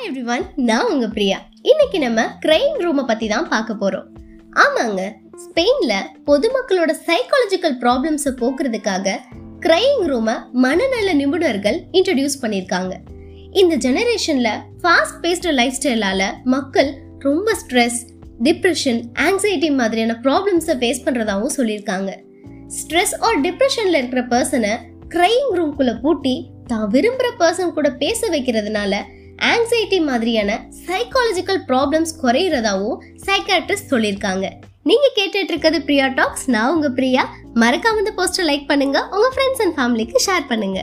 One நான் உங்க பிரியா. இன்னைக்கு நம்ம கிரைம் ரூமை பற்றி தான் பார்க்க போறோம். ஆமாங்க ஸ்பெயினில் பொதுமக்களோட சைக்காலஜிக்கல் ப்ராப்ளம்ஸை போக்குறதுக்காக கிரைம் ரூமை மனநல நிபுணர்கள் இன்ட்ரடியூஸ் பண்ணியிருக்காங்க. இந்த ஜெனரேஷன்ல ஃபாஸ்ட் பேஸ்டு லைஃப் ஸ்டைலால மக்கள் ரொம்ப ஸ்ட்ரெஸ் டிப்ரெஷன் ஆங்ஸைட்டி மாதிரியான ப்ராப்ளம்ஸை ஃபேஸ் பண்ணுறதாகவும் சொல்லியிருக்காங்க. ஸ்ட்ரெஸ் ஆர் டிப்ரெஷனில் இருக்கிற பர்சனை கிரைம் ரூம்குள்ளே பூட்டி தான் விரும்புகிற பர்சன் கூட பேச வைக்கிறதுனால ஆங்ஸைட்டி மாதிரியான சைக்காலஜிக்கல் ப்ராப்ளம்ஸ் குறையிறதாவும் சைக்காட்ரிஸ்ட் சொல்லியிருக்காங்க. நீங்க கேட்டுட்டு இருக்கிறது பிரியா டாக்ஸ் நான் உங்க பிரியா. மறக்காம இந்த போஸ்டர் லைக் பண்ணுங்க. உங்க ஃப்ரெண்ட்ஸ் அண்ட் ஃபேமிலிக்கு ஷேர் பண்ணுங்க.